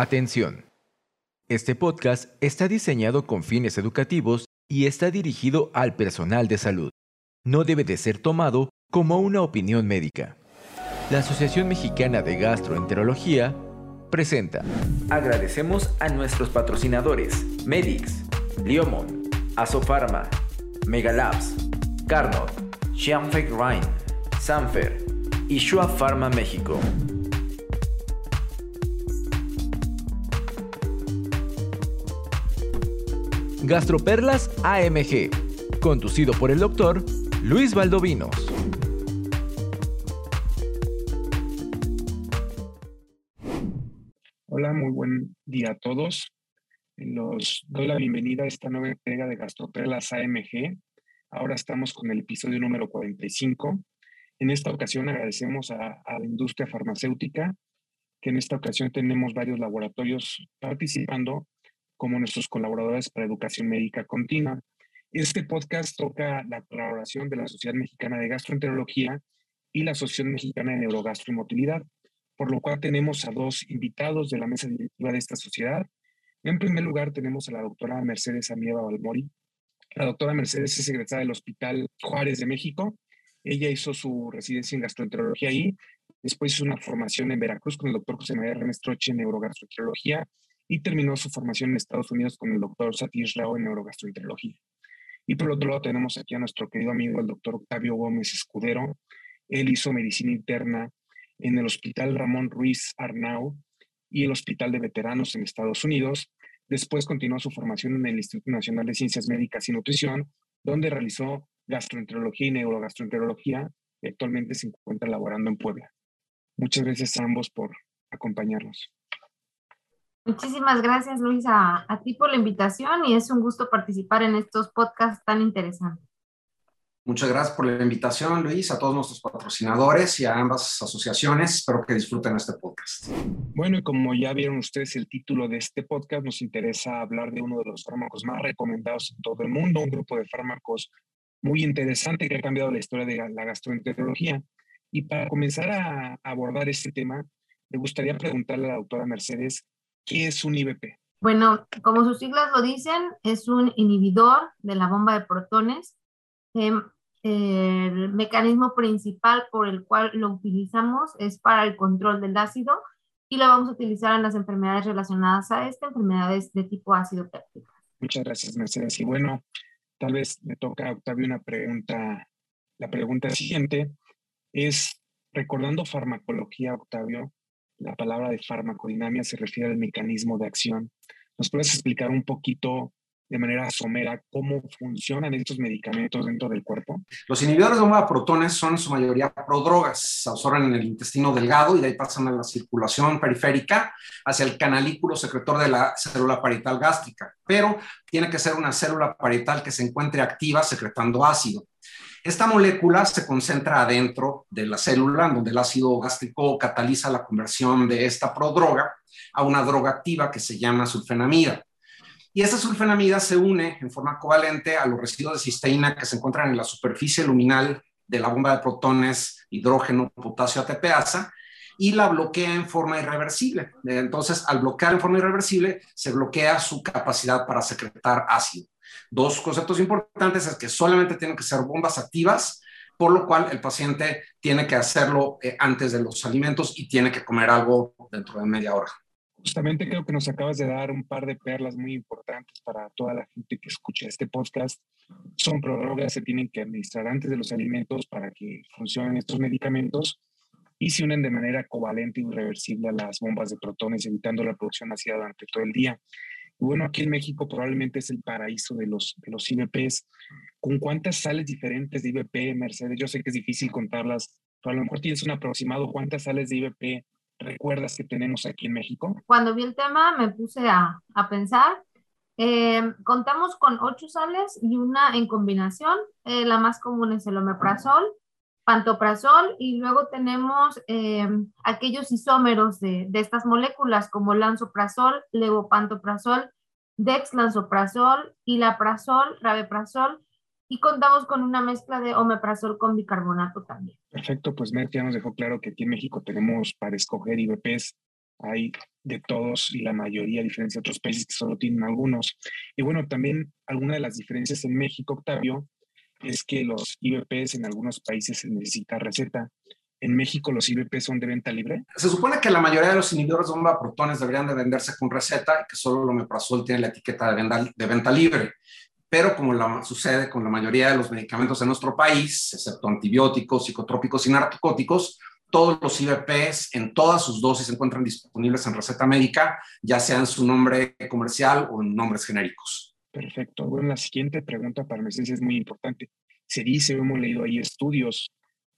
Atención. Este podcast está diseñado con fines educativos y está dirigido al personal de salud. No debe de ser tomado como una opinión médica. La Asociación Mexicana de Gastroenterología presenta. Agradecemos a nuestros patrocinadores Medix, Liomon, Asofarma, Megalabs, Carnot, Xianfeng Rhine, Sanfer y Shua Pharma México. Gastroperlas AMG, conducido por el doctor Luis Valdovinos. Hola, muy buen día a todos. Los doy la bienvenida a esta nueva entrega de Gastroperlas AMG. Ahora estamos con el episodio número 45. En esta ocasión agradecemos a, a la industria farmacéutica, que en esta ocasión tenemos varios laboratorios participando como nuestros colaboradores para educación médica continua. Este podcast toca la colaboración de la Sociedad Mexicana de Gastroenterología y la Asociación Mexicana de Neurogastromotilidad, por lo cual tenemos a dos invitados de la mesa directiva de esta sociedad. En primer lugar, tenemos a la doctora Mercedes Amieva Balmori. La doctora Mercedes es egresada del Hospital Juárez de México. Ella hizo su residencia en gastroenterología ahí. Después hizo una formación en Veracruz con el doctor José María Renestroche en neurogastroenterología y terminó su formación en Estados Unidos con el doctor Satish Rao en neurogastroenterología. Y por otro lado tenemos aquí a nuestro querido amigo, el doctor Octavio Gómez Escudero. Él hizo medicina interna en el Hospital Ramón Ruiz Arnau y el Hospital de Veteranos en Estados Unidos. Después continuó su formación en el Instituto Nacional de Ciencias Médicas y Nutrición, donde realizó gastroenterología y neurogastroenterología y actualmente se encuentra laborando en Puebla. Muchas gracias a ambos por acompañarnos. Muchísimas gracias, Luis, a, ti por la invitación y es un gusto participar en estos podcasts tan interesantes. Muchas gracias por la invitación, Luis, a todos nuestros patrocinadores y a ambas asociaciones. Espero que disfruten este podcast. Bueno, y como ya vieron ustedes el título de este podcast, nos interesa hablar de uno de los fármacos más recomendados en todo el mundo, un grupo de fármacos muy interesante que ha cambiado la historia de la gastroenterología. Y para comenzar a abordar este tema, me gustaría preguntarle a la doctora Mercedes ¿Qué es un IBP? Bueno, como sus siglas lo dicen, es un inhibidor de la bomba de protones. Em, el mecanismo principal por el cual lo utilizamos es para el control del ácido y lo vamos a utilizar en las enfermedades relacionadas a esta, enfermedades de tipo ácido péptico. Muchas gracias, Mercedes. Y bueno, tal vez me toca a Octavio una pregunta. La pregunta siguiente es, recordando farmacología, Octavio, la palabra de farmacodinamia se refiere al mecanismo de acción. ¿Nos puedes explicar un poquito de manera somera cómo funcionan estos medicamentos dentro del cuerpo? Los inhibidores de bomba de protones son en su mayoría prodrogas, se absorben en el intestino delgado y de ahí pasan a la circulación periférica hacia el canalículo secretor de la célula parietal gástrica, pero tiene que ser una célula parietal que se encuentre activa secretando ácido. Esta molécula se concentra adentro de la célula, donde el ácido gástrico cataliza la conversión de esta prodroga a una droga activa que se llama sulfenamida. Y esta sulfenamida se une en forma covalente a los residuos de cisteína que se encuentran en la superficie luminal de la bomba de protones hidrógeno, potasio, ATPasa, y la bloquea en forma irreversible. Entonces, al bloquear en forma irreversible, se bloquea su capacidad para secretar ácido. Dos conceptos importantes es que solamente tienen que ser bombas activas, por lo cual el paciente tiene que hacerlo eh, antes de los alimentos y tiene que comer algo dentro de media hora. Justamente creo que nos acabas de dar un par de perlas muy importantes para toda la gente que escucha este podcast. Son prórrogas, se tienen que administrar antes de los alimentos para que funcionen estos medicamentos y se unen de manera covalente y irreversible a las bombas de protones, evitando la producción ácida durante todo el día bueno, aquí en México probablemente es el paraíso de los, de los IBPs. ¿Con cuántas sales diferentes de IBP, Mercedes? Yo sé que es difícil contarlas, pero a lo mejor tienes un aproximado. ¿Cuántas sales de IBP recuerdas que tenemos aquí en México? Cuando vi el tema me puse a, a pensar. Eh, contamos con ocho sales y una en combinación. Eh, la más común es el omeprazol, pantoprazol y luego tenemos eh, aquellos isómeros de, de, estas moléculas como lansoprazol, levopantoprazol, dexlansoprazol, hilaprazol, rabeprazol y contamos con una mezcla de omeprazol con bicarbonato también. Perfecto, pues Mert ya nos dejó claro que aquí en México tenemos para escoger IBPs hay de todos y la mayoría, a diferencia de otros países que solo tienen algunos. Y bueno, también alguna de las diferencias en México, Octavio, es que los IBPs en algunos países se necesita receta. En México los IBP son de venta libre. Se supone que la mayoría de los inhibidores de bomba protones deberían de venderse con receta y que solo el omeprazol tiene la etiqueta de venta, libre. Pero como sucede con la mayoría de los medicamentos en nuestro país, excepto antibióticos, psicotrópicos y narcóticos, todos los IBPs en todas sus dosis se encuentran disponibles en receta médica, ya sea en su nombre comercial o en nombres genéricos. Perfecto. Bueno, la siguiente pregunta para Mercedes es muy importante. Se dice, hemos leído ahí estudios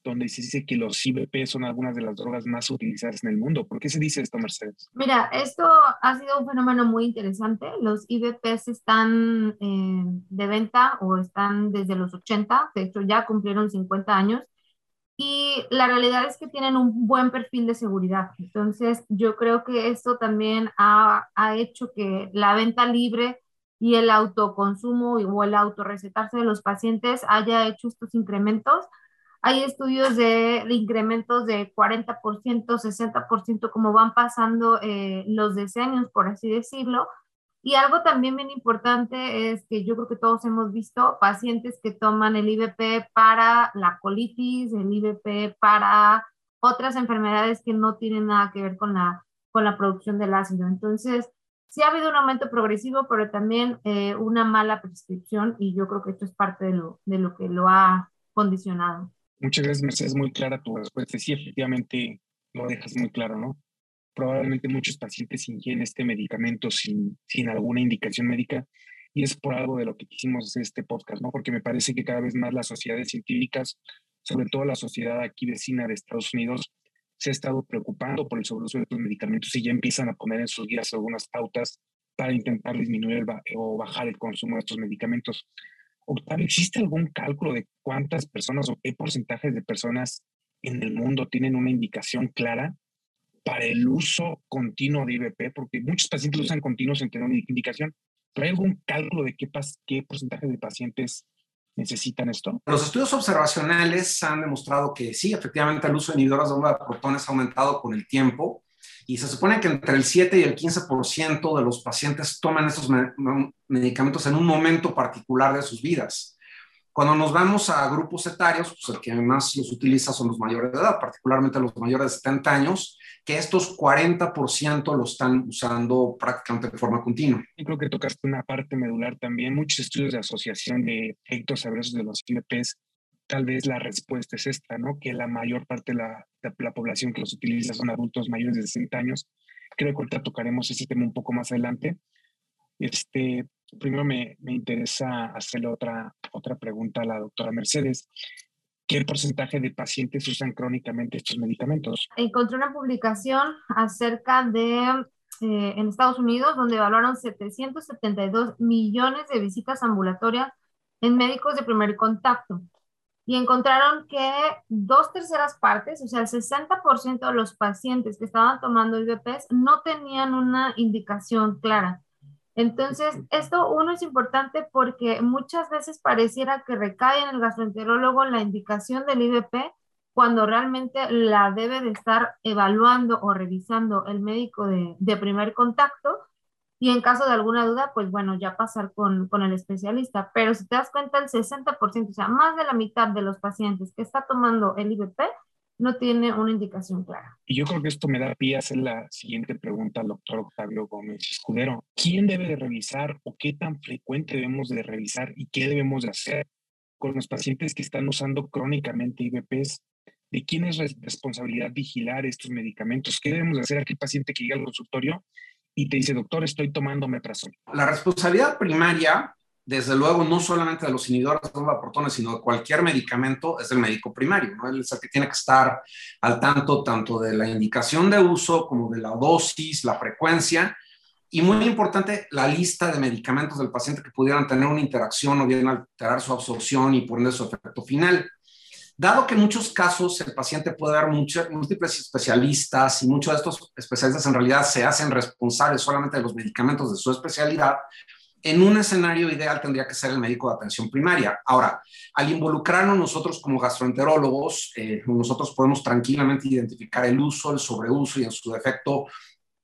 donde se dice que los IBP son algunas de las drogas más utilizadas en el mundo. ¿Por qué se dice esto, Mercedes? Mira, esto ha sido un fenómeno muy interesante. Los IBPs están eh, de venta o están desde los 80, de hecho ya cumplieron 50 años y la realidad es que tienen un buen perfil de seguridad. Entonces, yo creo que esto también ha, ha hecho que la venta libre y el autoconsumo o el autorrecetarse de los pacientes haya hecho estos incrementos. Hay estudios de, incrementos de 40%, 60%, como van pasando eh, los decenios, por así decirlo, y algo también bien importante es que yo creo que todos hemos visto pacientes que toman el IBP para la colitis, el IBP para otras enfermedades que no tienen nada que ver con la, con la producción del ácido. Entonces, sí ha habido un aumento progresivo, pero también eh, una mala prescripción y yo creo que esto es parte de lo, de lo que lo ha condicionado. Muchas gracias, Mercedes. Muy clara tu respuesta. Sí, efectivamente lo dejas muy claro, ¿no? probablemente muchos pacientes ingieren este medicamento sin, sin alguna indicación médica y es por algo de lo que quisimos hacer este podcast, ¿no? Porque me parece que cada vez más las sociedades científicas, sobre todo la sociedad aquí vecina de Estados Unidos, se ha estado preocupando por el sobreuso de estos medicamentos y ya empiezan a poner en sus guías algunas pautas para intentar disminuir o bajar el consumo de estos medicamentos. Octavio, ¿existe algún cálculo de cuántas personas o qué porcentajes de personas en el mundo tienen una indicación clara para el uso continuo de IBP, porque muchos pacientes lo usan continuos sin tener una indicación. ¿Pero hay algún cálculo de qué, qué porcentaje de pacientes necesitan esto? Los estudios observacionales han demostrado que sí, efectivamente el uso de inhibidores de bomba de protones ha aumentado con el tiempo y se supone que entre el 7 y el 15% de los pacientes toman estos medicamentos en un momento particular de sus vidas. Cuando nos vamos a grupos etarios, pues el que más los utiliza son los mayores de edad, particularmente los mayores de 70 años, que estos 40% lo están usando prácticamente de forma continua. Creo que tocaste una parte medular también. Muchos estudios de asociación de efectos adversos de los IBPs, tal vez la respuesta es esta, ¿no? Que la mayor parte de la, la población que los utiliza son adultos mayores de 60 años. Creo que ahorita tocaremos ese tema un poco más adelante. Este, primero me, me interesa hacerle otra, otra pregunta a la doctora Mercedes. ¿Qué porcentaje de pacientes usan crónicamente estos medicamentos? Encontré una publicación acerca de eh, en Estados Unidos donde evaluaron 772 millones de visitas ambulatorias en médicos de primer contacto y encontraron que dos terceras partes, o sea, el 60% de los pacientes que estaban tomando IVPs no tenían una indicación clara. Entonces, esto uno es importante porque muchas veces pareciera que recae en el gastroenterólogo la indicación del IBP cuando realmente la debe de estar evaluando o revisando el médico de, primer contacto y en caso de alguna duda, pues bueno, ya pasar con, con el especialista. Pero si te das cuenta, el 60%, o sea, más de la mitad de los pacientes que está tomando el IBP no tiene una indicación clara. Y yo creo que esto me da pie a hacer la siguiente pregunta al doctor Octavio Gómez Escudero. ¿Quién debe de revisar o qué tan frecuente debemos de revisar y qué debemos de hacer con los pacientes que están usando crónicamente IBPs? ¿De quién es responsabilidad vigilar estos medicamentos? ¿Qué debemos de hacer a aquel paciente que llega al consultorio y te dice, doctor, estoy tomando meprazol? La responsabilidad primaria desde luego, no solamente de los inhibidores de protones, sino de cualquier medicamento, es el médico primario, ¿no? Él es el que tiene que estar al tanto tanto de la indicación de uso como de la dosis, la frecuencia, y muy importante, la lista de medicamentos del paciente que pudieran tener una interacción o bien alterar su absorción y poner su efecto final. Dado que en muchos casos el paciente puede ver muchos, múltiples especialistas y muchos de estos especialistas en realidad se hacen responsables solamente de los medicamentos de su especialidad, en un escenario ideal tendría que ser el médico de atención primaria. Ahora, al involucrarnos nosotros como gastroenterólogos, eh, nosotros podemos tranquilamente identificar el uso, el sobreuso y en su defecto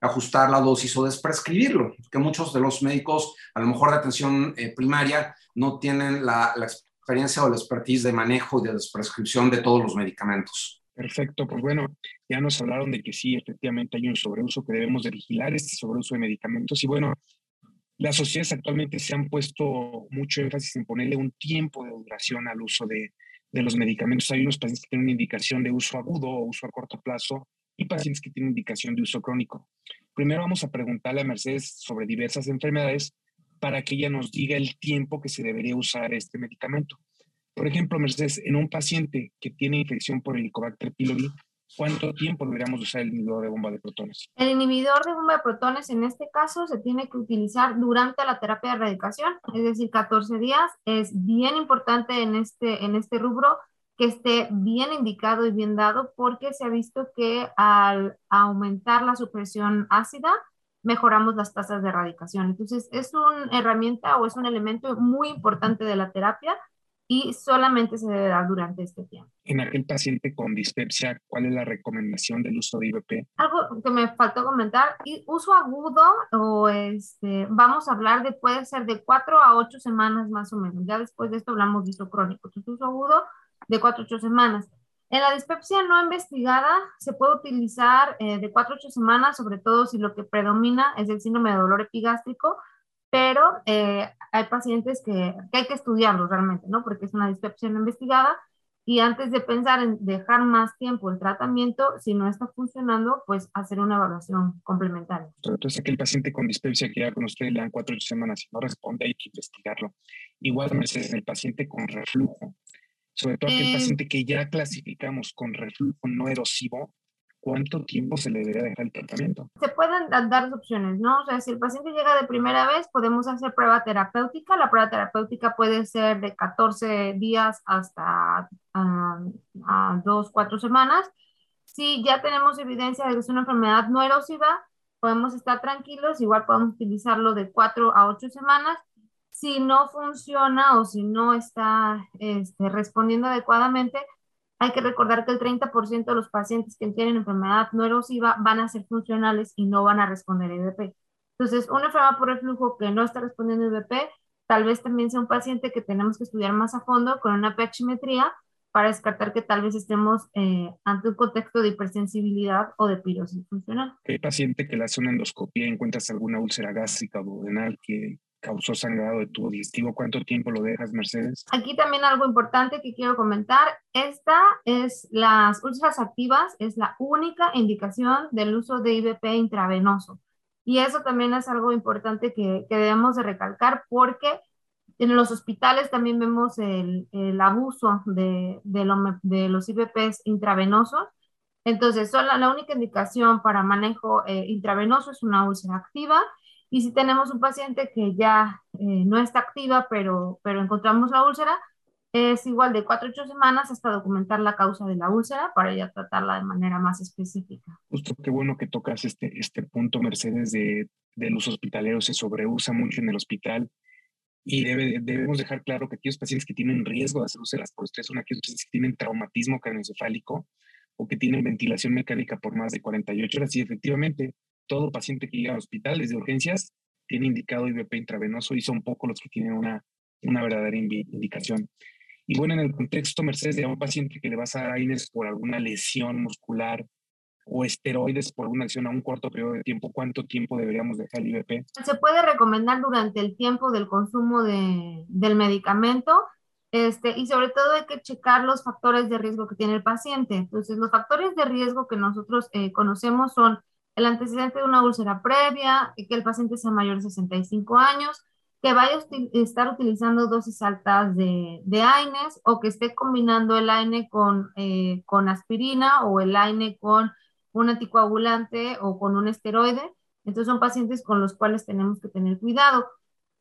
ajustar la dosis o desprescribirlo, que muchos de los médicos, a lo mejor de atención eh, primaria, no tienen la, experiencia o la expertise de manejo y de desprescripción de todos los medicamentos. Perfecto, pues bueno, ya nos hablaron de que sí, efectivamente hay un sobreuso, que debemos de vigilar este sobreuso de medicamentos y bueno, las sociedades actualmente se han puesto mucho énfasis en ponerle un tiempo de duración al uso de, de los medicamentos. Hay unos pacientes que tienen una indicación de uso agudo o uso a corto plazo y pacientes que tienen indicación de uso crónico. Primero vamos a preguntarle a Mercedes sobre diversas enfermedades para que ella nos diga el tiempo que se debería usar este medicamento. Por ejemplo, Mercedes, en un paciente que tiene infección por Helicobacter pylori, ¿cuánto tiempo deberíamos usar el inhibidor de bomba de protones? El inhibidor de bomba de protones en este caso se tiene que utilizar durante la terapia de erradicación, es decir, 14 días. Es bien importante en este, en este rubro que esté bien indicado y bien dado porque se ha visto que al aumentar la supresión ácida, mejoramos las tasas de erradicación. Entonces, es una herramienta o es un elemento muy importante de la terapia y solamente se debe dar durante este tiempo. En aquel paciente con dispepsia, ¿cuál es la recomendación del uso de IVP? Algo que me faltó comentar, uso agudo o este, vamos a hablar de, puede ser de cuatro a ocho semanas más o menos. Ya después de esto hablamos de uso crónico. Entonces, uso agudo de 4 a 8 semanas. En la dispepsia no investigada se puede utilizar eh, de 4 a 8 semanas, sobre todo si lo que predomina es el síndrome de dolor epigástrico, pero eh, hay pacientes que, que, hay que estudiarlos realmente, ¿no? Porque es una no investigada y antes de pensar en dejar más tiempo el tratamiento, si no está funcionando, pues hacer una evaluación complementaria. Entonces, aquel paciente con dispepsia que ya con usted le dan 4 a 8 semanas y no responde, hay que investigarlo. Igual, en el paciente con reflujo sobre todo aquel eh, paciente que ya clasificamos con reflujo no erosivo, ¿cuánto tiempo se le debería dejar el tratamiento? Se pueden dar dos opciones, ¿no? O sea, si el paciente llega de primera vez, podemos hacer prueba terapéutica. La prueba terapéutica puede ser de 14 días hasta uh, dos, cuatro semanas. Si ya tenemos evidencia de que es una enfermedad no erosiva, podemos estar tranquilos, igual podemos utilizarlo de cuatro a ocho semanas si no funciona o si no está este, respondiendo adecuadamente, hay que recordar que el 30% de los pacientes que tienen enfermedad no erosiva van a ser funcionales y no van a responder IVP. Entonces, una enfermedad por reflujo que no está respondiendo IVP, tal vez también sea un paciente que tenemos que estudiar más a fondo con una pHimetría para descartar que tal vez estemos eh, ante un contexto de hipersensibilidad o de pirosis funcional. ¿Qué paciente que le hace una endoscopia y encuentras alguna úlcera gástrica o duodenal que causó sangrado de tubo digestivo. ¿Cuánto tiempo lo dejas, Mercedes? Aquí también algo importante que quiero comentar. Esta es las úlceras activas, es la única indicación del uso de IVP intravenoso. Y eso también es algo importante que, que debemos de recalcar porque en los hospitales también vemos el, el abuso de, de, lo, de, los IVPs intravenosos. Entonces, solo, la única indicación para manejo eh, intravenoso es una úlcera activa y si tenemos un paciente que ya eh, no está activa, pero, pero encontramos la úlcera, es igual de 4 a 8 semanas hasta documentar la causa de la úlcera para ya tratarla de manera más específica. Justo qué bueno que tocas este, este punto, Mercedes, de, de los hospitaleros. Se sobreusa mucho en el hospital y debe, debemos dejar claro que aquellos pacientes que tienen riesgo de hacer úlceras por estrés son aquellos pacientes que tienen traumatismo craneoencefálico o que tienen ventilación mecánica por más de 48 horas y efectivamente todo paciente que llega al hospital desde urgencias tiene indicado IVP intravenoso y son pocos los que tienen una, una verdadera indicación. Y bueno, en el contexto, Mercedes, de un paciente que le vas a dar AINES por alguna lesión muscular o esteroides por una acción a un corto periodo de tiempo, ¿cuánto tiempo deberíamos dejar el IVP? Se puede recomendar durante el tiempo del consumo de, del medicamento este, y sobre todo hay que checar los factores de riesgo que tiene el paciente. Entonces, los factores de riesgo que nosotros eh, conocemos son el antecedente de una úlcera previa, que el paciente sea mayor de 65 años, que vaya a estar utilizando dosis altas de, de AINES o que esté combinando el AINE con, eh, con aspirina o el AINE con un anticoagulante o con un esteroide. Entonces son pacientes con los cuales tenemos que tener cuidado.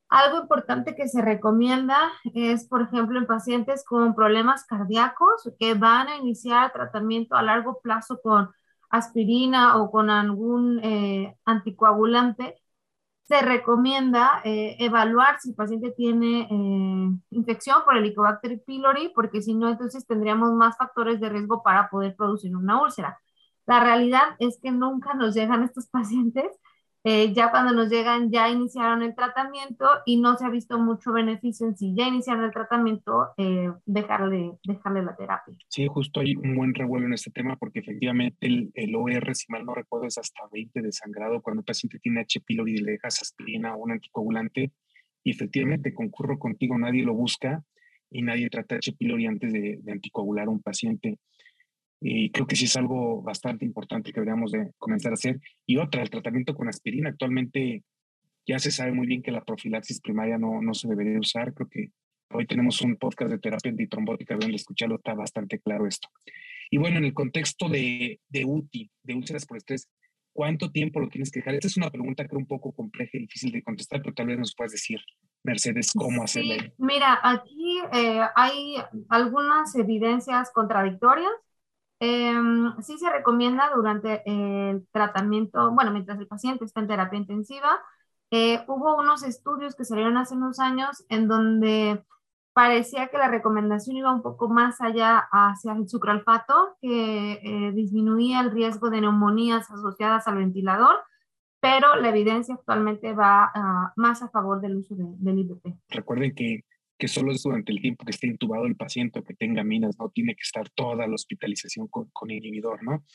Algo importante que se recomienda es, por ejemplo, en pacientes con problemas cardíacos que van a iniciar tratamiento a largo plazo con aspirina o con algún eh, anticoagulante, se recomienda eh, evaluar si el paciente tiene eh, infección por Helicobacter pylori, porque si no, entonces tendríamos más factores de riesgo para poder producir una úlcera. La realidad es que nunca nos llegan estos pacientes eh, ya cuando nos llegan, ya iniciaron el tratamiento y no se ha visto mucho beneficio en sí. Ya iniciaron el tratamiento, eh, dejarle, dejarle la terapia. Sí, justo hay un buen revuelo en este tema porque efectivamente el, el OR, si mal no recuerdo, es hasta 20 de sangrado cuando el paciente tiene H. pylori y le dejas aspirina o un anticoagulante. Y efectivamente, concurro contigo, nadie lo busca y nadie trata H. pylori antes de, de anticoagular a un paciente. Y creo que sí es algo bastante importante que deberíamos de comenzar a hacer. Y otra, el tratamiento con aspirina. Actualmente ya se sabe muy bien que la profilaxis primaria no, no se debería usar. Creo que hoy tenemos un podcast de terapia antitrombótica donde escucharlo está bastante claro esto. Y bueno, en el contexto de, de UTI, de úlceras por estrés, ¿cuánto tiempo lo tienes que dejar? Esta es una pregunta creo un poco compleja y difícil de contestar, pero tal vez nos puedas decir, Mercedes, cómo hacerlo. mira, aquí eh, hay algunas evidencias contradictorias. Em, sí se recomienda durante el tratamiento, bueno, mientras el paciente está en terapia intensiva. Eh, hubo unos estudios que salieron hace unos años en donde parecía que la recomendación iba un poco más allá hacia el sucralfato, que eh, disminuía el riesgo de neumonías asociadas al ventilador, pero la evidencia actualmente va ah, más a favor del uso del IBP. Recuerden que que solo es durante el tiempo que esté intubado el paciente o que tenga minas, no tiene que estar toda la hospitalización con, inhibidor, ¿no?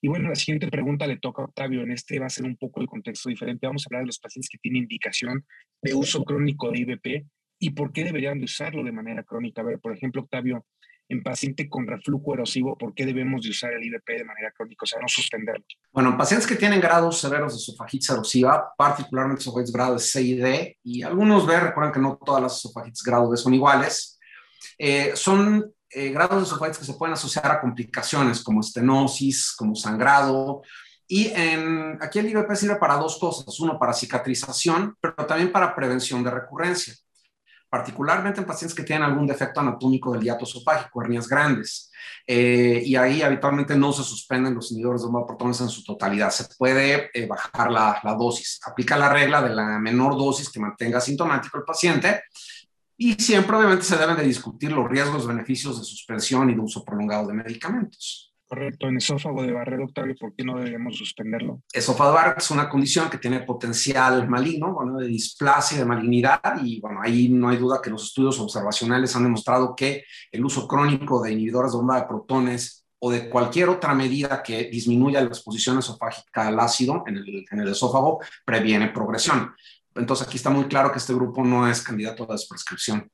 Y bueno, la siguiente pregunta le toca a Octavio. En este va a ser un poco el contexto diferente. Vamos a hablar de los pacientes que tienen indicación de uso crónico de IBP y por qué deberían de usarlo de manera crónica. A ver, por ejemplo, Octavio, en paciente con reflujo erosivo, ¿por qué debemos de usar el IBP de manera crónica? O sea, no suspenderlo. Bueno, en pacientes que tienen grados severos de esofagitis erosiva, particularmente esofagitis grados C y D, y algunos B, recuerden que no todas las esofagitis grado D son iguales, eh, son eh, grados de esofagitis que se pueden asociar a complicaciones como estenosis, como sangrado, y en, aquí el IBP sirve para dos cosas, uno para cicatrización, pero también para prevención de recurrencia particularmente en pacientes que tienen algún defecto anatómico del hiato esofágico, hernias grandes. Eh, y ahí habitualmente no se suspenden los inhibidores de protones en su totalidad. Se puede eh, bajar la, la, dosis. Aplica la regla de la menor dosis que mantenga sintomático el paciente. Y siempre, obviamente, se deben de discutir los riesgos, beneficios de suspensión y de uso prolongado de medicamentos. Correcto, en esófago de barrera, Octavio, ¿por qué no debemos suspenderlo? Esófago de es una condición que tiene potencial maligno, bueno, de displasia, de malignidad, y bueno, ahí no hay duda que los estudios observacionales han demostrado que el uso crónico de inhibidores de bomba de protones o de cualquier otra medida que disminuya la exposición esofágica al ácido en el, en el esófago previene progresión. Entonces aquí está muy claro que este grupo no es candidato a desprescripción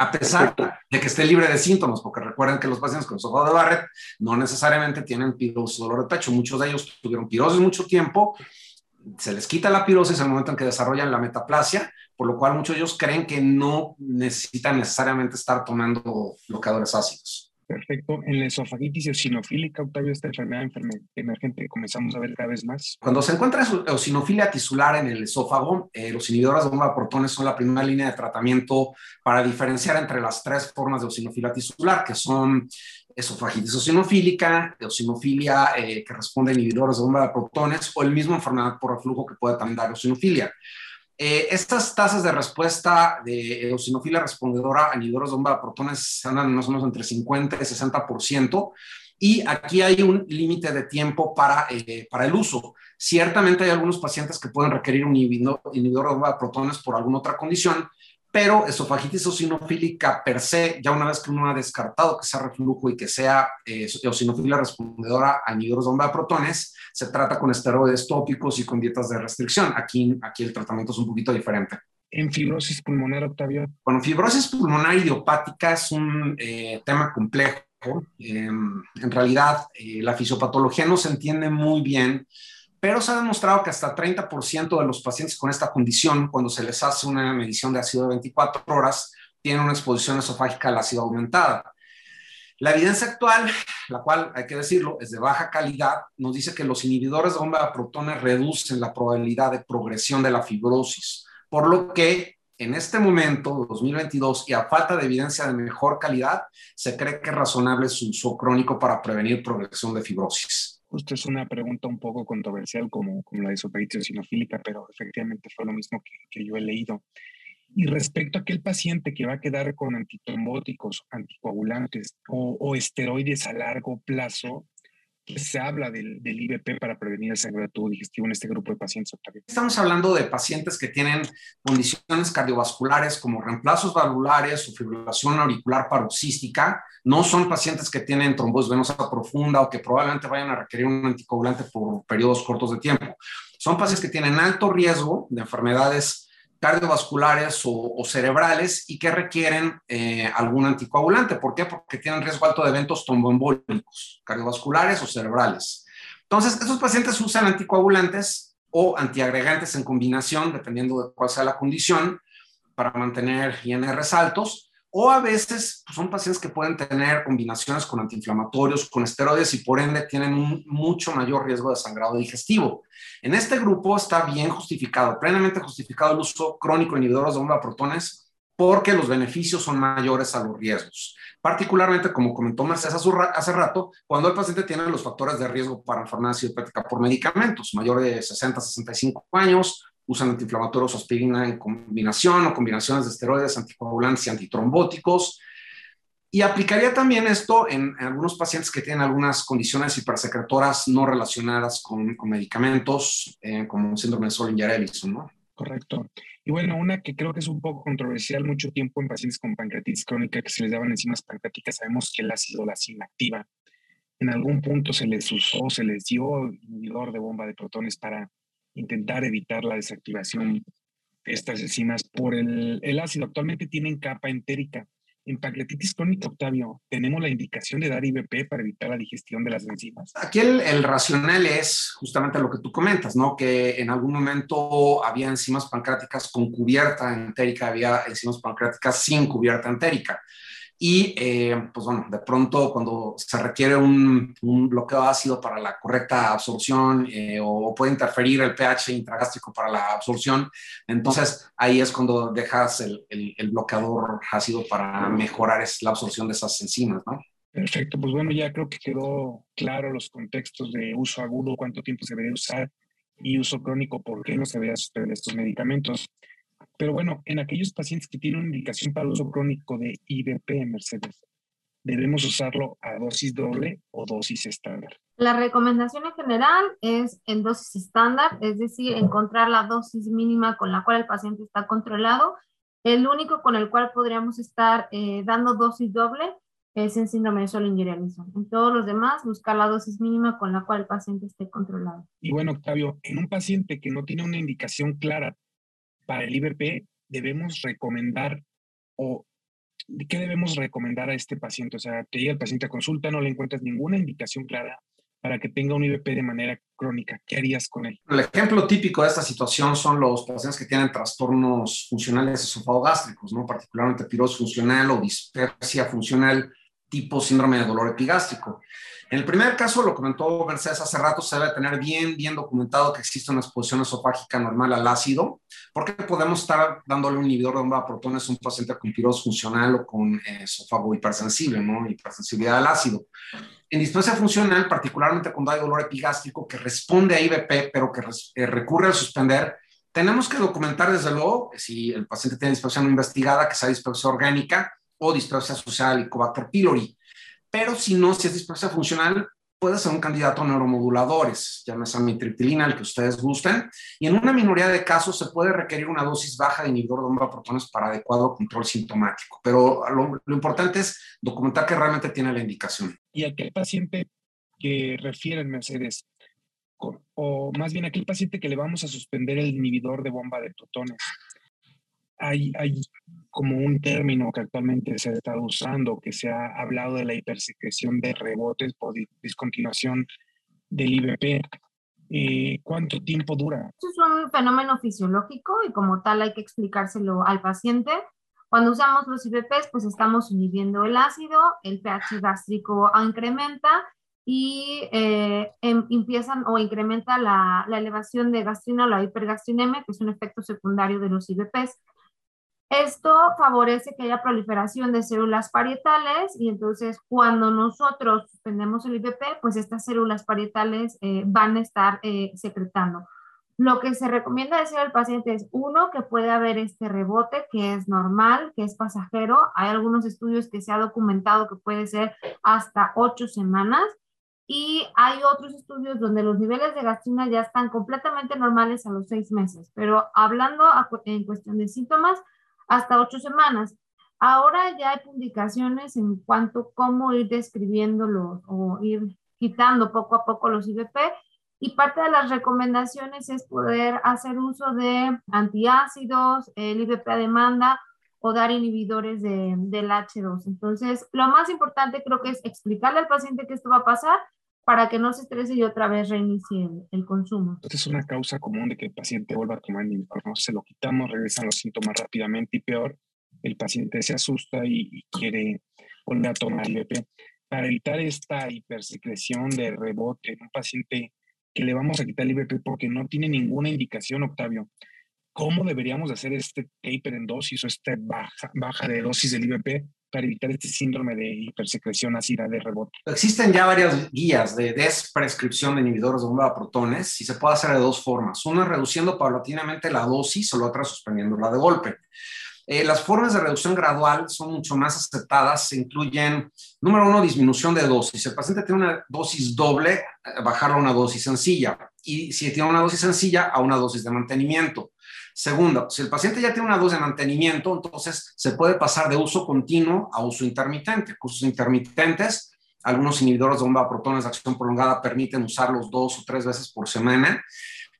a pesar de que esté libre de síntomas, porque recuerden que los pacientes con esófago de Barrett no necesariamente tienen pirosis o dolor de pecho, muchos de ellos tuvieron pirosis mucho tiempo, se les quita la pirosis en el momento en que desarrollan la metaplasia, por lo cual muchos de ellos creen que no necesitan necesariamente estar tomando bloqueadores ácidos. Perfecto. En la esofagitis eosinofílica, Octavio, esta enfermedad emergente comenzamos a ver cada vez más. Cuando se encuentra eosinofilia tisular en el esófago, eh, los inhibidores de bomba de protones son la primera línea de tratamiento para diferenciar entre las tres formas de eosinofilia tisular, que son esofagitis eosinofílica, eosinofilia eh, que responde a inhibidores de bomba de protones o el mismo enfermedad por reflujo que puede también dar eosinofilia. Eh, estas tasas de respuesta de eosinofilia respondedora a inhibidores de bomba de protones andan más o menos entre 50 y 60%. Y aquí hay un límite de tiempo para, eh, para el uso. Ciertamente hay algunos pacientes que pueden requerir un inhibidor, inhibidor de bomba de protones por alguna otra condición, pero esofagitis eosinofílica per se, ya una vez que uno ha descartado que sea reflujo y que sea eh, eosinofilia respondedora a inhibidores de bomba de protones, se trata con esteroides tópicos y con dietas de restricción. Aquí, aquí el tratamiento es un poquito diferente. En fibrosis pulmonar, Octavio. Bueno, fibrosis pulmonar idiopática es un eh, tema complejo. Em, en realidad, eh, la fisiopatología no se entiende muy bien pero se ha demostrado que hasta 30% de los pacientes con esta condición, cuando se les hace una medición de ácido de 24 horas, tienen una exposición esofágica al ácido aumentada. La evidencia actual, la cual hay que decirlo, es de baja calidad, nos dice que los inhibidores de bomba de protones reducen la probabilidad de progresión de la fibrosis, por lo que en este momento, 2022, y a falta de evidencia de mejor calidad, se cree que es razonable su uso crónico para prevenir progresión de fibrosis. Justo es una pregunta un poco controversial como, como la de esofagititis sinofílica, pero efectivamente fue lo mismo que, que, yo he leído. Y respecto a aquel paciente que va a quedar con antitrombóticos, anticoagulantes o esteroides a largo plazo, se habla del, del, IBP para prevenir el sangrado digestivo en este grupo de pacientes, Estamos hablando de pacientes que tienen condiciones cardiovasculares como reemplazos valvulares o fibrilación auricular paroxística. No son pacientes que tienen trombosis venosa profunda o que probablemente vayan a requerir un anticoagulante por periodos cortos de tiempo. Son pacientes que tienen alto riesgo de enfermedades cardiovasculares o, cerebrales y que requieren eh, algún anticoagulante. ¿Por qué? Porque tienen riesgo alto de eventos tromboembólicos, cardiovasculares o cerebrales. Entonces, esos pacientes usan anticoagulantes o antiagregantes en combinación, dependiendo de cuál sea la condición, para mantener INRs altos o a veces pues, son pacientes que pueden tener combinaciones con antiinflamatorios, con esteroides y por ende tienen un mucho mayor riesgo de sangrado digestivo. En este grupo está bien justificado, plenamente justificado el uso crónico de inhibidores de bomba de protones porque los beneficios son mayores a los riesgos. Particularmente, como comentó Mercedes hace rato, cuando el paciente tiene los factores de riesgo para enfermedad idiopática por medicamentos, mayor de 60 65 años, usan antiinflamatorios aspirina en combinación o combinaciones de esteroides, anticoagulantes y antitrombóticos. Y aplicaría también esto en, algunos pacientes que tienen algunas condiciones hipersecretoras no relacionadas con, medicamentos, eh, como síndrome de Solinger-Ellison, ¿no? Correcto. Y bueno, una que creo que es un poco controversial mucho tiempo en pacientes con pancreatitis crónica que se les daban enzimas pancreáticas, sabemos que el ácido la inactiva. En algún punto se les usó, se les dio inhibidor de bomba de protones para intentar evitar la desactivación de estas enzimas por el, el ácido. Actualmente tienen capa entérica. En pancreatitis crónica, Octavio, tenemos la indicación de dar IBP para evitar la digestión de las enzimas. Aquí el, el, racional es justamente lo que tú comentas, ¿no? Que en algún momento había enzimas pancreáticas con cubierta entérica, había enzimas pancreáticas sin cubierta entérica. Y eh, pues bueno, de pronto cuando se requiere un, bloqueo ácido para la correcta absorción eh, o puede interferir el pH intragástrico para la absorción, entonces ahí es cuando dejas el, el, bloqueador ácido para mejorar la absorción de esas enzimas, ¿no? Perfecto, pues bueno, ya creo que quedó claro los contextos de uso agudo, cuánto tiempo se debería usar y uso crónico, por qué no se debería suspender estos medicamentos. Pero bueno, en aquellos pacientes que tienen una indicación para uso crónico de IBP, Mercedes, debemos usarlo a dosis doble o dosis estándar. La recomendación en general es en dosis estándar, es decir, encontrar la dosis mínima con la cual el paciente está controlado. El único con el cual podríamos estar eh, dando dosis doble es en síndrome de Solinger-Ellison. En todos los demás, buscar la dosis mínima con la cual el paciente esté controlado. Y bueno, Octavio, en un paciente que no tiene una indicación clara para el IBP debemos recomendar o qué debemos recomendar a este paciente? O sea, te llega el paciente a consulta, no le encuentras ninguna indicación clara para que tenga un IBP de manera crónica. ¿Qué harías con él? El ejemplo típico de esta situación son los pacientes que tienen trastornos funcionales esofagogástricos, ¿no? particularmente pirosis funcional o dispersia funcional tipo síndrome de dolor epigástrico. En el primer caso, lo comentó Mercedes hace rato, se debe tener bien, bien documentado que existe una exposición esofágica normal al ácido, porque podemos estar dándole un inhibidor de bomba de protones a un paciente con pirosis funcional o con eh, esófago hipersensible, ¿no? Hipersensibilidad al ácido. En displasia funcional, particularmente cuando hay dolor epigástrico que responde a IBP, pero que eh, recurre al suspender, tenemos que documentar desde luego si el paciente tiene dispersión no investigada, que sea dispersia orgánica o dispersia social y Helicobacter pylori pero si no, si es displasia funcional, puede ser un candidato a neuromoduladores, llámese amitriptilina, el que ustedes gusten, y en una minoría de casos se puede requerir una dosis baja de inhibidor de bomba de protones para adecuado control sintomático, pero lo, lo importante es documentar que realmente tiene la indicación. ¿Y aquel paciente que refiere Mercedes, o más bien aquel paciente que le vamos a suspender el inhibidor de bomba de protones, hay, hay como un término que actualmente se ha estado usando, que se ha hablado de la hipersecreción de rebotes por discontinuación del IBP. Eh, ¿Cuánto tiempo dura? Es un fenómeno fisiológico y como tal hay que explicárselo al paciente. Cuando usamos los IBPs, pues estamos inhibiendo el ácido, el pH gástrico incrementa y eh, em, empiezan o incrementa la, la, elevación de gastrina o la hipergastrinemia, que es un efecto secundario de los IBPs. Esto favorece que haya proliferación de células parietales y entonces cuando nosotros suspendemos el IBP, pues estas células parietales eh, van a estar eh, secretando. Lo que se recomienda decir al paciente es, uno, que puede haber este rebote, que es normal, que es pasajero. Hay algunos estudios que se ha documentado que puede ser hasta ocho semanas. y hay otros estudios donde los niveles de gastrina ya están completamente normales a los seis meses, pero hablando en cuestión de síntomas, hasta ocho semanas. Ahora ya hay publicaciones en cuanto a cómo ir describiéndolo o ir quitando poco a poco los IVP y parte de las recomendaciones es poder hacer uso de antiácidos, el IVP a demanda o dar inhibidores de, del H2. Entonces, lo más importante creo que es explicarle al paciente que esto va a pasar para que no se estrese y otra vez reinicie el, consumo. Entonces es una causa común de que el paciente vuelva a tomar inhibidor, ¿no? Se lo quitamos, regresan los síntomas rápidamente y peor, el paciente se asusta y, quiere volver a tomar IVP. Para evitar esta hipersecreción de rebote en un paciente que le vamos a quitar el IVP porque no tiene ninguna indicación, Octavio, ¿cómo deberíamos hacer este taper en dosis o esta baja, baja de dosis del IVP para evitar este síndrome de hipersecreción ácida de rebote? Existen ya varias guías de desprescripción de inhibidores de bomba de protones y se puede hacer de dos formas. Una reduciendo paulatinamente la dosis o la otra suspendiéndola de golpe. Eh, las formas de reducción gradual son mucho más aceptadas. Se incluyen, número uno, disminución de dosis. Si el paciente tiene una dosis doble, eh, bajarlo a una dosis sencilla. Y si tiene una dosis sencilla, a una dosis de mantenimiento. Segundo, si el paciente ya tiene una dosis de mantenimiento, entonces se puede pasar de uso continuo a uso intermitente. Usos intermitentes, algunos inhibidores de bomba de protones de acción prolongada permiten usarlos dos o tres veces por semana,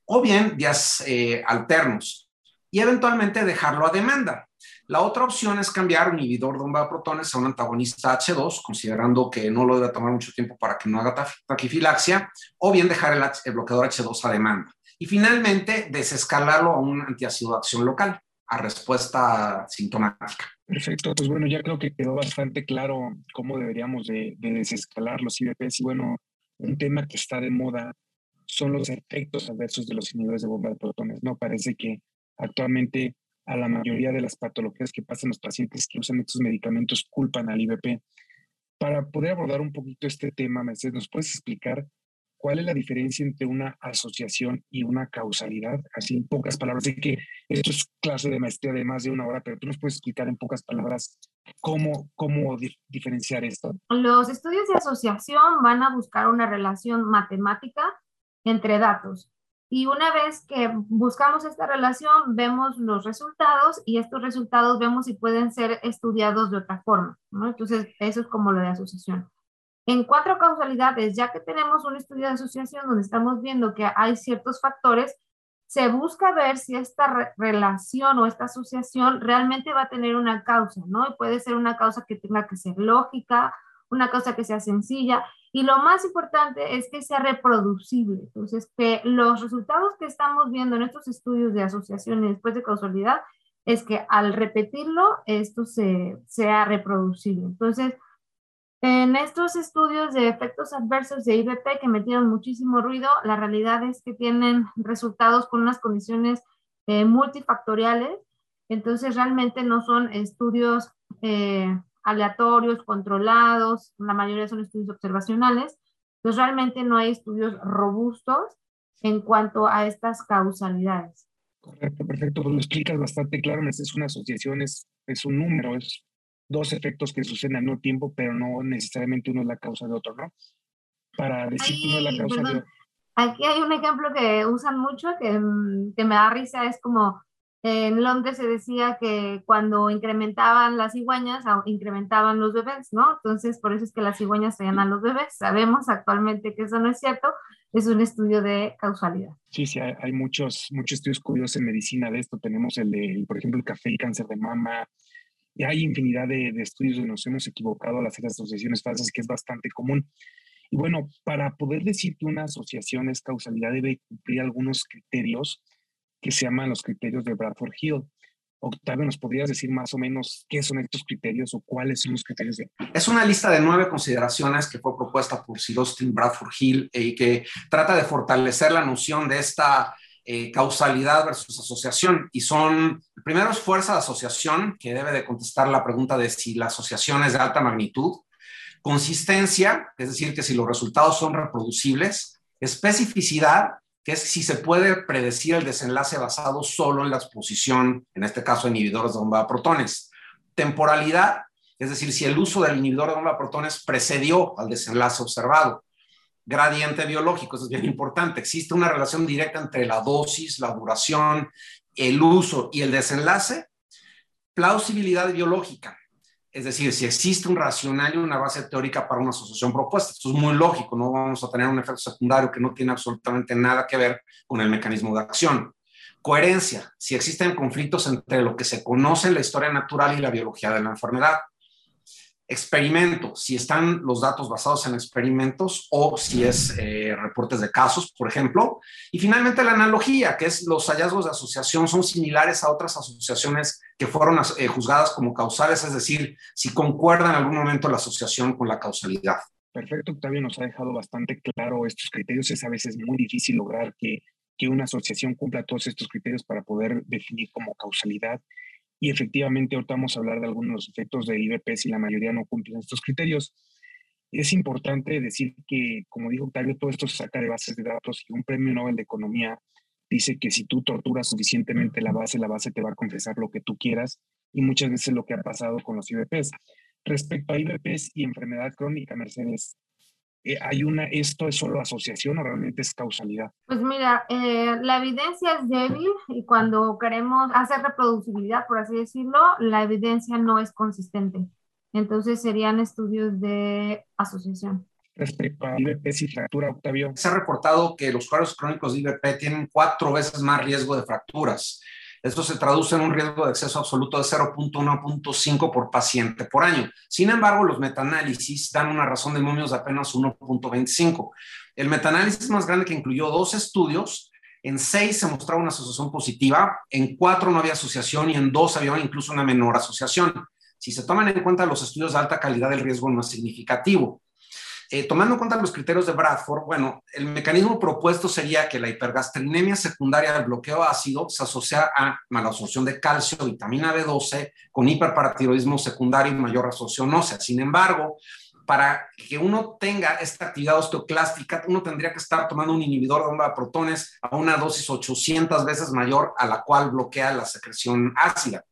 o bien días eh, alternos, y eventualmente dejarlo a demanda. La otra opción es cambiar un inhibidor de bomba de protones a un antagonista H2, considerando que no lo debe tomar mucho tiempo para que no haga taquifilaxia, o bien dejar el, el bloqueador H2 a demanda. Y finalmente, desescalarlo a un antiácido de acción local, a respuesta sintomática. Perfecto, pues bueno, ya creo que quedó bastante claro cómo deberíamos de, desescalar los IVPs y bueno, un tema que está de moda son los efectos adversos de los inhibidores de bomba de protones. No parece que actualmente a la mayoría de las patologías que pasan los pacientes que usan estos medicamentos culpan al IVP. Para poder abordar un poquito este tema, Mercedes, ¿nos puedes explicar ¿Cuál es la diferencia entre una asociación y una causalidad? Así en pocas palabras. Sé que esto es clase de maestría de más de una hora, pero tú nos puedes explicar en pocas palabras cómo, cómo diferenciar esto. Los estudios de asociación van a buscar una relación matemática entre datos. Y una vez que buscamos esta relación, vemos los resultados y estos resultados vemos si pueden ser estudiados de otra forma. ¿no? Entonces, eso es como lo de asociación. En cuatro causalidades, ya que tenemos un estudio de asociación donde estamos viendo que hay ciertos factores, se busca ver si esta relación o esta asociación realmente va a tener una causa, ¿no? Y puede ser una causa que tenga que ser lógica, una causa que sea sencilla, y lo más importante es que sea reproducible. Entonces, que los resultados que estamos viendo en estos estudios de asociación y después de causalidad es que al repetirlo, esto se, sea reproducible. Entonces, en estos estudios de efectos adversos de IBP que metieron muchísimo ruido, la realidad es que tienen resultados con unas condiciones eh, multifactoriales, entonces realmente no son estudios eh, aleatorios, controlados, la mayoría son estudios observacionales, entonces realmente no hay estudios robustos en cuanto a estas causalidades. Correcto, perfecto, pues lo explicas bastante claro, es una asociación, es, es un número, es dos efectos que suceden al mismo tiempo, pero no necesariamente uno es la causa de otro, ¿no? Para decir que uno es la causa de otro. Aquí hay un ejemplo que usan mucho que, mm, que me da risa, es como en Londres se decía que cuando incrementaban las cigüeñas, incrementaban los bebés, ¿no? Entonces, por eso es que las cigüeñas traían a los bebés. Sabemos actualmente que eso no es cierto, es un estudio de causalidad. Sí, sí, hay, muchos, muchos estudios curiosos en medicina de esto. Tenemos el de, por ejemplo, el café y cáncer de mama, y hay infinidad de, estudios donde nos hemos equivocado al hacer asociaciones falsas, que es bastante común. Y bueno, para poder decir que una asociación es causalidad, debe cumplir algunos criterios que se llaman los criterios de Bradford Hill. Octavio, ¿nos podrías decir más o menos qué son estos criterios o cuáles son los criterios? De... Es una lista de nueve consideraciones que fue propuesta por Sir Austin Bradford Hill y que trata de fortalecer la noción de esta eh, causalidad versus asociación. Y son, primero es fuerza de asociación, que debe de contestar la pregunta de si la asociación es de alta magnitud. Consistencia, es decir, que si los resultados son reproducibles. Especificidad, que es si se puede predecir el desenlace basado solo en la exposición, en este caso inhibidores de bomba de protones. Temporalidad, es decir, si el uso del inhibidor de bomba de protones precedió al desenlace observado gradiente biológico, eso es bien importante. Existe una relación directa entre la dosis, la duración, el uso y el desenlace. Plausibilidad biológica. Es decir, si existe un racional y una base teórica para una asociación propuesta. Esto es muy lógico, no vamos a tener un efecto secundario que no tiene absolutamente nada que ver con el mecanismo de acción. Coherencia, si existen conflictos entre lo que se conoce en la historia natural y la biología de la enfermedad. Experimento, si están los datos basados en experimentos o si es eh, reportes de casos, por ejemplo. Y finalmente la analogía, que es los hallazgos de asociación son similares a otras asociaciones que fueron eh, juzgadas como causales, es decir, si concuerda en algún momento la asociación con la causalidad. Perfecto, Octavio nos ha dejado bastante claro estos criterios. Es a veces muy difícil lograr que, que una asociación cumpla todos estos criterios para poder definir como causalidad y efectivamente ahorita vamos a hablar de algunos efectos de IBP si la mayoría no cumplen estos criterios. Es importante decir que, como dijo Octavio, todo esto se saca de bases de datos y un premio Nobel de Economía dice que si tú torturas suficientemente la base, la base te va a confesar lo que tú quieras y muchas veces lo que ha pasado con los IBPs. Respecto a IBPs y enfermedad crónica, Mercedes, hay una, esto es solo asociación o realmente es causalidad? Pues mira, eh, la evidencia es débil y cuando queremos hacer reproducibilidad, por así decirlo, la evidencia no es consistente. Entonces serían estudios de asociación. Respecto a IBP y fractura, Octavio. Se ha reportado que los cuadros crónicos de IBP tienen cuatro veces más riesgo de fracturas. Esto se traduce en un riesgo de acceso absoluto de 0.1.5 por paciente por año. Sin embargo, los metaanálisis dan una razón de momios de apenas 1.25. El metaanálisis más grande que incluyó dos estudios, en seis se mostraba una asociación positiva, en cuatro no había asociación y en dos había incluso una menor asociación. Si se toman en cuenta los estudios de alta calidad, el riesgo no es significativo. Eh, tomando en cuenta los criterios de Bradford, bueno, el mecanismo propuesto sería que la hipergastrinemia secundaria del bloqueo ácido se asocia a malabsorción de calcio, vitamina B12, con hiperparatiroidismo secundario y mayor absorción ósea. Sin embargo, para que uno tenga esta actividad osteoclástica, uno tendría que estar tomando un inhibidor de bomba de protones a una dosis 800 veces mayor a la cual bloquea la secreción ácida.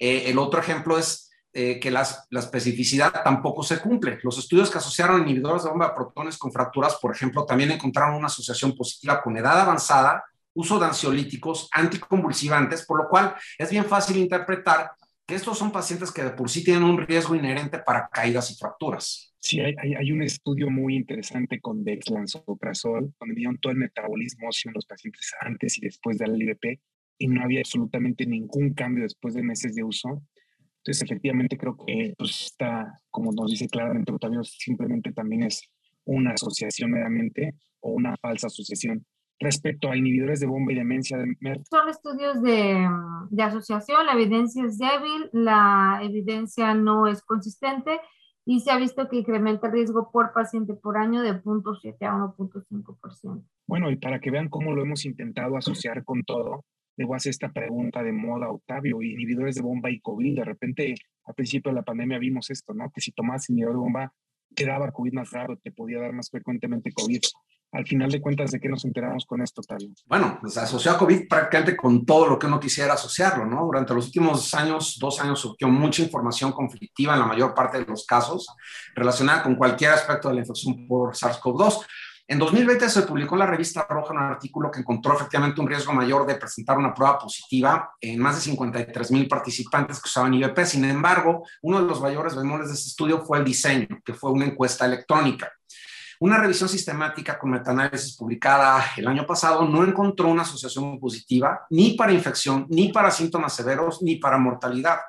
Eh, el otro ejemplo es eh, que la especificidad tampoco se cumple. Los estudios que asociaron inhibidores de bomba de protones con fracturas, por ejemplo, también encontraron una asociación positiva con edad avanzada, uso de ansiolíticos, anticonvulsivantes, por lo cual es bien fácil interpretar que estos son pacientes que de por sí tienen un riesgo inherente para caídas y fracturas. Sí, hay, hay, un estudio muy interesante con dexlansoprazol, donde vieron todo el metabolismo en los pacientes antes y después del IVP y no había absolutamente ningún cambio después de meses de uso. Entonces, efectivamente, creo que pues, está, como nos dice claramente Octavio, simplemente también es una asociación meramente o una falsa asociación. Respecto a inhibidores de bomba y demencia de Merck. Son estudios de, de asociación, la evidencia es débil, la evidencia no es consistente y se ha visto que incrementa el riesgo por paciente por año de 0.7 a 1.5%. Bueno, y para que vean cómo lo hemos intentado asociar con todo, a hacer esta pregunta de moda, Octavio, inhibidores de bomba y COVID. De repente, al principio de la pandemia vimos esto, ¿no? Que si tomabas inhibidor de bomba, te daba COVID más raro, te podía dar más frecuentemente COVID. Al final de cuentas, ¿de qué nos enteramos con esto, Octavio? Bueno, pues asoció a COVID prácticamente con todo lo que uno quisiera asociarlo, ¿no? Durante los últimos años, dos años, surgió mucha información conflictiva en la mayor parte de los casos relacionada con cualquier aspecto de la infección por SARS-CoV-2. En 2020 se publicó en la revista Roja un artículo que encontró efectivamente un riesgo mayor de presentar una prueba positiva en más de 53 mil participantes que usaban IVP. Sin embargo, uno de los mayores bemoles de este estudio fue el diseño, que fue una encuesta electrónica. Una revisión sistemática con metaanálisis publicada el año pasado no encontró una asociación positiva ni para infección, ni para síntomas severos, ni para mortalidad.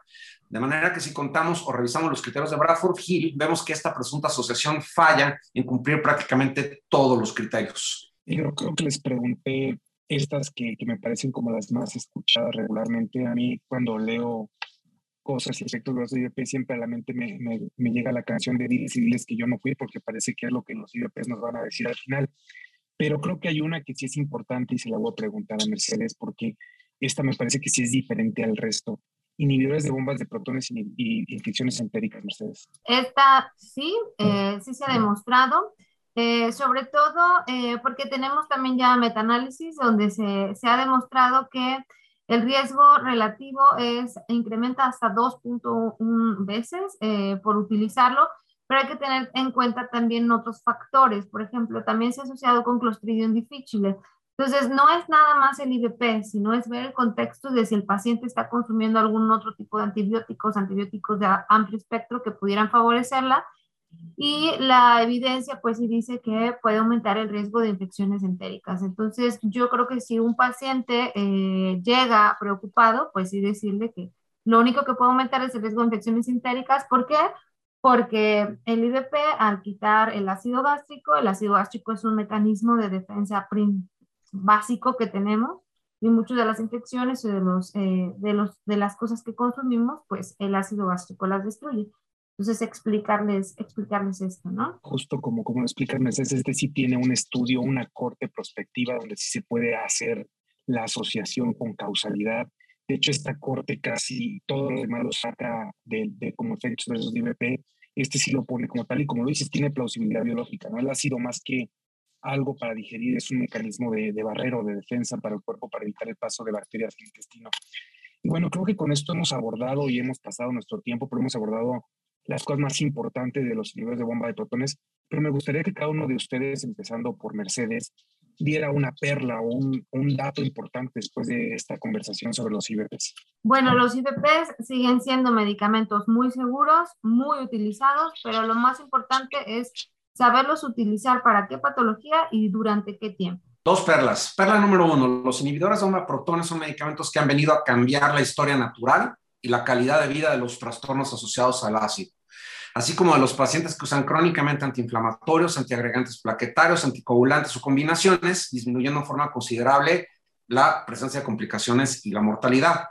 De manera que si contamos o revisamos los criterios de Bradford Hill, vemos que esta presunta asociación falla en cumplir prácticamente todos los criterios. Yo creo que les pregunté estas que, que me parecen como las más escuchadas regularmente. A mí cuando leo cosas y efectos de los IVP, siempre a la mente me, me, llega la canción de Diles y Diles que yo no fui, porque parece que es lo que los IVPs nos van a decir al final. Pero creo que hay una que sí es importante y se la voy a preguntar a Mercedes, porque esta me parece que sí es diferente al resto inhibidores de bombas de protones y, infecciones entéricas, Mercedes? Esta sí, eh, sí se ha demostrado. Eh, sobre todo eh, porque tenemos también ya metaanálisis donde se, se, ha demostrado que el riesgo relativo es incrementa hasta 2.1 veces por utilizarlo, pero hay que tener en cuenta también otros factores. Por ejemplo, también se ha asociado con Clostridium difficile. Entonces, no es nada más el IVP, sino es ver el contexto de si el paciente está consumiendo algún otro tipo de antibióticos, antibióticos de amplio espectro que pudieran favorecerla. Y la evidencia, pues sí dice que puede aumentar el riesgo de infecciones entéricas. Entonces, yo creo que si un paciente eh, llega preocupado, pues sí decirle que lo único que puede aumentar es el riesgo de infecciones entéricas. ¿Por qué? porque el IVP, al quitar el ácido gástrico, el ácido gástrico es un mecanismo de defensa básico que tenemos y muchas de las infecciones y de, los, eh, de, los, de las cosas que consumimos, pues el ácido gástrico las destruye. Entonces, explicarles, explicarles esto, ¿no? Justo como, como explican este sí tiene un estudio, una corte prospectiva donde sí se puede hacer la asociación con causalidad de hecho, esta corte casi todo lo demás lo saca de, de como efectos de esos IVP. Este sí lo pone como tal y como lo dices, tiene plausibilidad biológica. ¿no? Él ha sido más que algo para digerir, es un mecanismo de, de barrero, de defensa para el cuerpo, para evitar el paso de bacterias al intestino. Y bueno, creo que con esto hemos abordado y hemos pasado nuestro tiempo, pero hemos abordado las cosas más importantes de los inhibidores de bomba de protones. Pero me gustaría que cada uno de ustedes, empezando por Mercedes, diera una perla o un, un, dato importante después de esta conversación sobre los IVPs? Bueno, los IVPs siguen siendo medicamentos muy seguros, muy utilizados, pero lo más importante es saberlos utilizar para qué patología y durante qué tiempo. Dos perlas. Perla número uno, los inhibidores de bomba protones son medicamentos que han venido a cambiar la historia natural y la calidad de vida de los trastornos asociados al ácido así como de los pacientes que usan crónicamente antiinflamatorios, antiagregantes plaquetarios, anticoagulantes o combinaciones, disminuyendo en forma considerable la presencia de complicaciones y la mortalidad.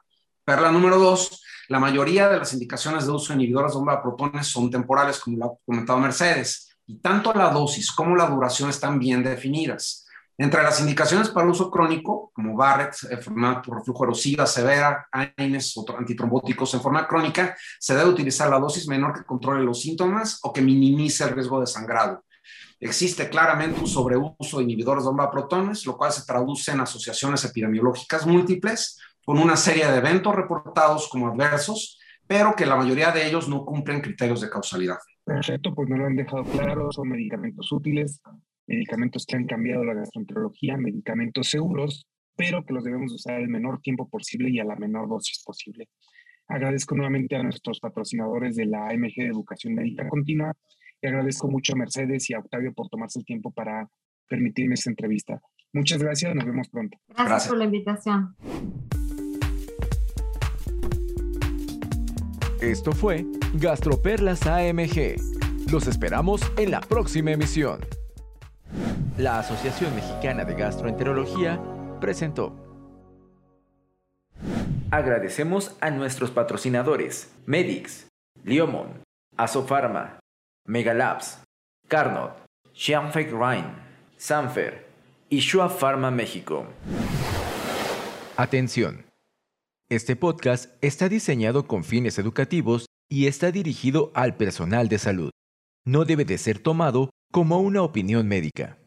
Perla número dos, la mayoría de las indicaciones de uso de inhibidores de bomba de protones son temporales, como lo ha comentado Mercedes, y tanto la dosis como la duración están bien definidas. Entre las indicaciones para uso crónico, como Barrett, enfermedad por reflujo erosiva severa, AINES, otros antitrombóticos en forma crónica, se debe utilizar la dosis menor que controle los síntomas o que minimice el riesgo de sangrado. Existe claramente un sobreuso de inhibidores de bomba protones, lo cual se traduce en asociaciones epidemiológicas múltiples con una serie de eventos reportados como adversos, pero que la mayoría de ellos no cumplen criterios de causalidad. Perfecto, pues me lo han dejado claro, son medicamentos útiles, medicamentos que han cambiado la gastroenterología, medicamentos seguros, pero que los debemos usar el menor tiempo posible y a la menor dosis posible. Agradezco nuevamente a nuestros patrocinadores de la AMG de Educación Médica Continua y agradezco mucho a Mercedes y a Octavio por tomarse el tiempo para permitirme esta entrevista. Muchas gracias, nos vemos pronto. Gracias, gracias. por la invitación. Esto fue Gastroperlas AMG. Los esperamos en la próxima emisión. La Asociación Mexicana de Gastroenterología presentó. Agradecemos a nuestros patrocinadores Medix, Liomon, Asofarma, Megalabs, Carnot, Xianfeng Rhine, Sanfer y Shua Pharma México. Atención. Este podcast está diseñado con fines educativos y está dirigido al personal de salud. No debe de ser tomado como una opinión médica.